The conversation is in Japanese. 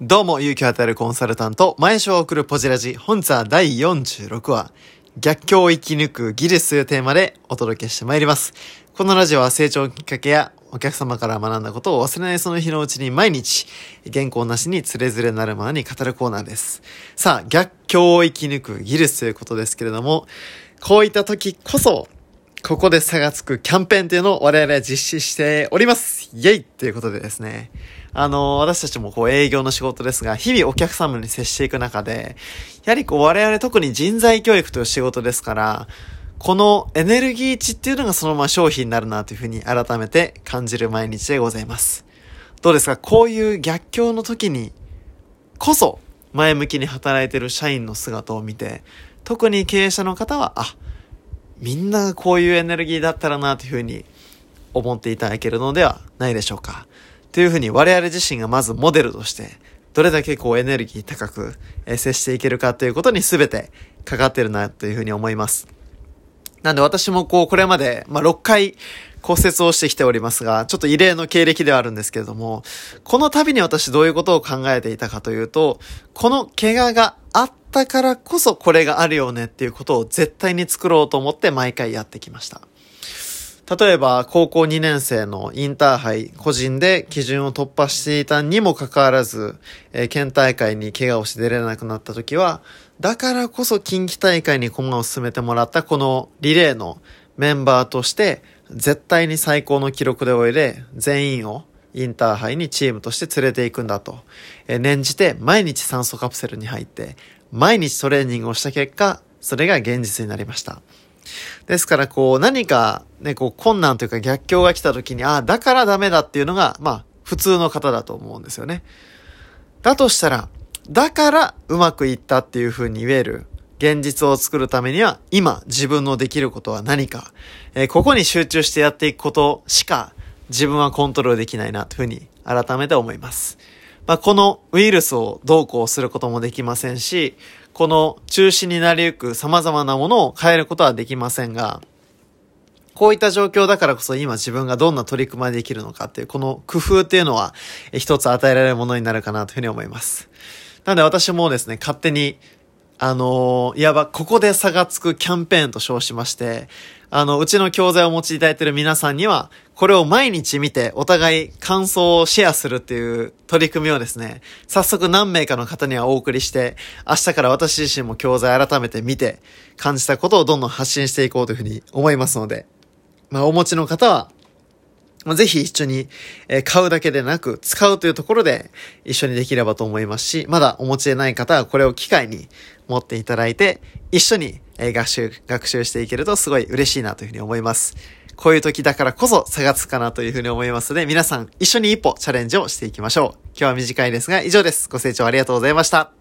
どうも、勇気を与えるコンサルタント、前章を送るポジラジ、本日は第46話、逆境を生き抜くギルスというテーマでお届けしてまいります。このラジオは成長きっかけやお客様から学んだことを忘れないその日のうちに毎日、原稿なしにつれづれなるままに語るコーナーです。さあ、逆境を生き抜くギルスということですけれども、こういった時こそ、ここで差がつくキャンペーンというのを我々は実施しておりますイェイということでですね。あの、私たちもこう営業の仕事ですが、日々お客様に接していく中で、やはりこう我々特に人材教育という仕事ですから、このエネルギー値っていうのがそのまま商品になるなというふうに改めて感じる毎日でございます。どうですか？こういう逆境の時にこそ前向きに働いてる社員の姿を見て、特に経営者の方は、あ、みんながこういうエネルギーだったらなというふうに思っていただけるのではないでしょうか。というふうに我々自身がまずモデルとして、どれだけこうエネルギー高く接していけるかということに全てかかってるなというふうに思います。なんで私もこう、これまで、まあ、6回骨折をしてきておりますが、ちょっと異例の経歴ではあるんですけれども、この度に私どういうことを考えていたかというと、この怪我があったからこそこれがあるよねっていうことを絶対に作ろうと思って毎回やってきました。例えば、高校2年生のインターハイ、個人で基準を突破していたにもかかわらず、えー県大会に怪我をして出れなくなった時は、だからこそ近畿大会に駒を進めてもらったこのリレーのメンバーとして、絶対に最高の記録で終えれ、全員をインターハイにチームとして連れて行くんだと、えー念じて毎日酸素カプセルに入って、毎日トレーニングをした結果、それが現実になりました。ですから、こう、何か、ね、こう、困難というか逆境が来た時に、ああ、だからダメだっていうのが、まあ、普通の方だと思うんですよね。だとしたら、だからうまくいったっていう風に言える現実を作るためには、今自分のできることは何か、えーここに集中してやっていくことしか自分はコントロールできないなという風に改めて思います。まあ、このウイルスをどうこうすることもできませんし、この中止になりゆく様々なものを変えることはできませんが、こういった状況だからこそ今自分がどんな取り組みができるのかっていう、この工夫っていうのは一つ与えられるものになるかなというふうに思います。なので私もですね、勝手に、あのーいわばここで差がつくキャンペーンと称しまして、あの、うちの教材をお持ちいただいている皆さんには、これを毎日見てお互い感想をシェアするっていう取り組みをですね、早速何名かの方にはお送りして、明日から私自身も教材改めて見て、感じたことをどんどん発信していこうというふうに思いますので、まあ、お持ちの方は、ぜひ一緒に買うだけでなく使うというところで一緒にできればと思いますし、まだお持ちでない方はこれを機会に持っていただいて、一緒に学習、学習していけるとすごい嬉しいなというふうに思います。こういう時だからこそ差がつかなというふうに思いますので、皆さん一緒に一歩チャレンジをしていきましょう。今日は短いですが以上です。ご清聴ありがとうございました。